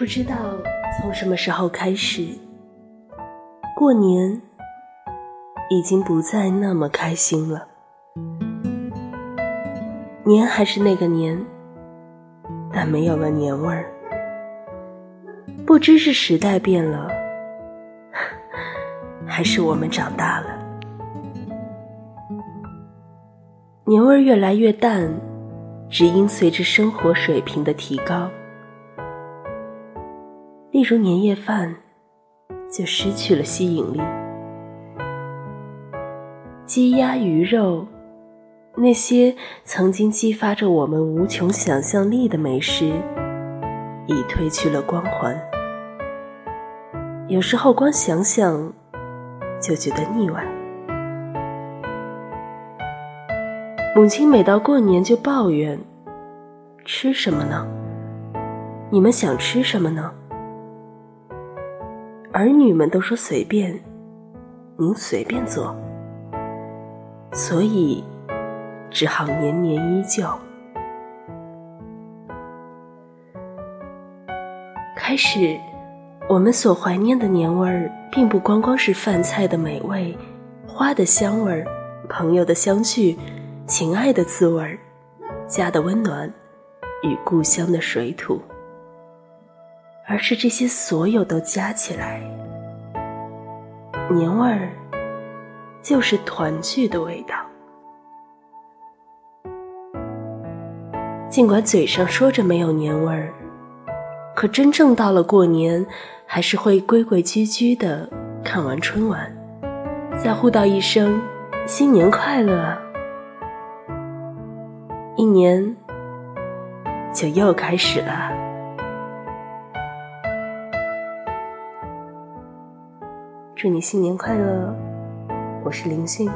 不知道从什么时候开始，过年已经不再那么开心了。年还是那个年，但没有了年味儿。不知是时代变了，还是我们长大了。年味儿越来越淡，只因随着生活水平的提高。例如年夜饭，就失去了吸引力。鸡鸭鱼肉，那些曾经激发着我们无穷想象力的美食，已褪去了光环。有时候光想想就觉得腻歪。母亲每到过年就抱怨：“吃什么呢？你们想吃什么呢？”儿女们都说随便，您随便做，所以只好年年依旧。开始。我们所怀念的年味儿，并不光光是饭菜的美味、花的香味儿、朋友的相聚、情爱的滋味儿、家的温暖与故乡的水土，而是这些所有都加起来，年味儿就是团聚的味道。尽管嘴上说着没有年味儿，可真正到了过年。还是会规规矩矩的看完春晚，再互道一声“新年快乐”，一年就又开始了。祝你新年快乐！我是林迅。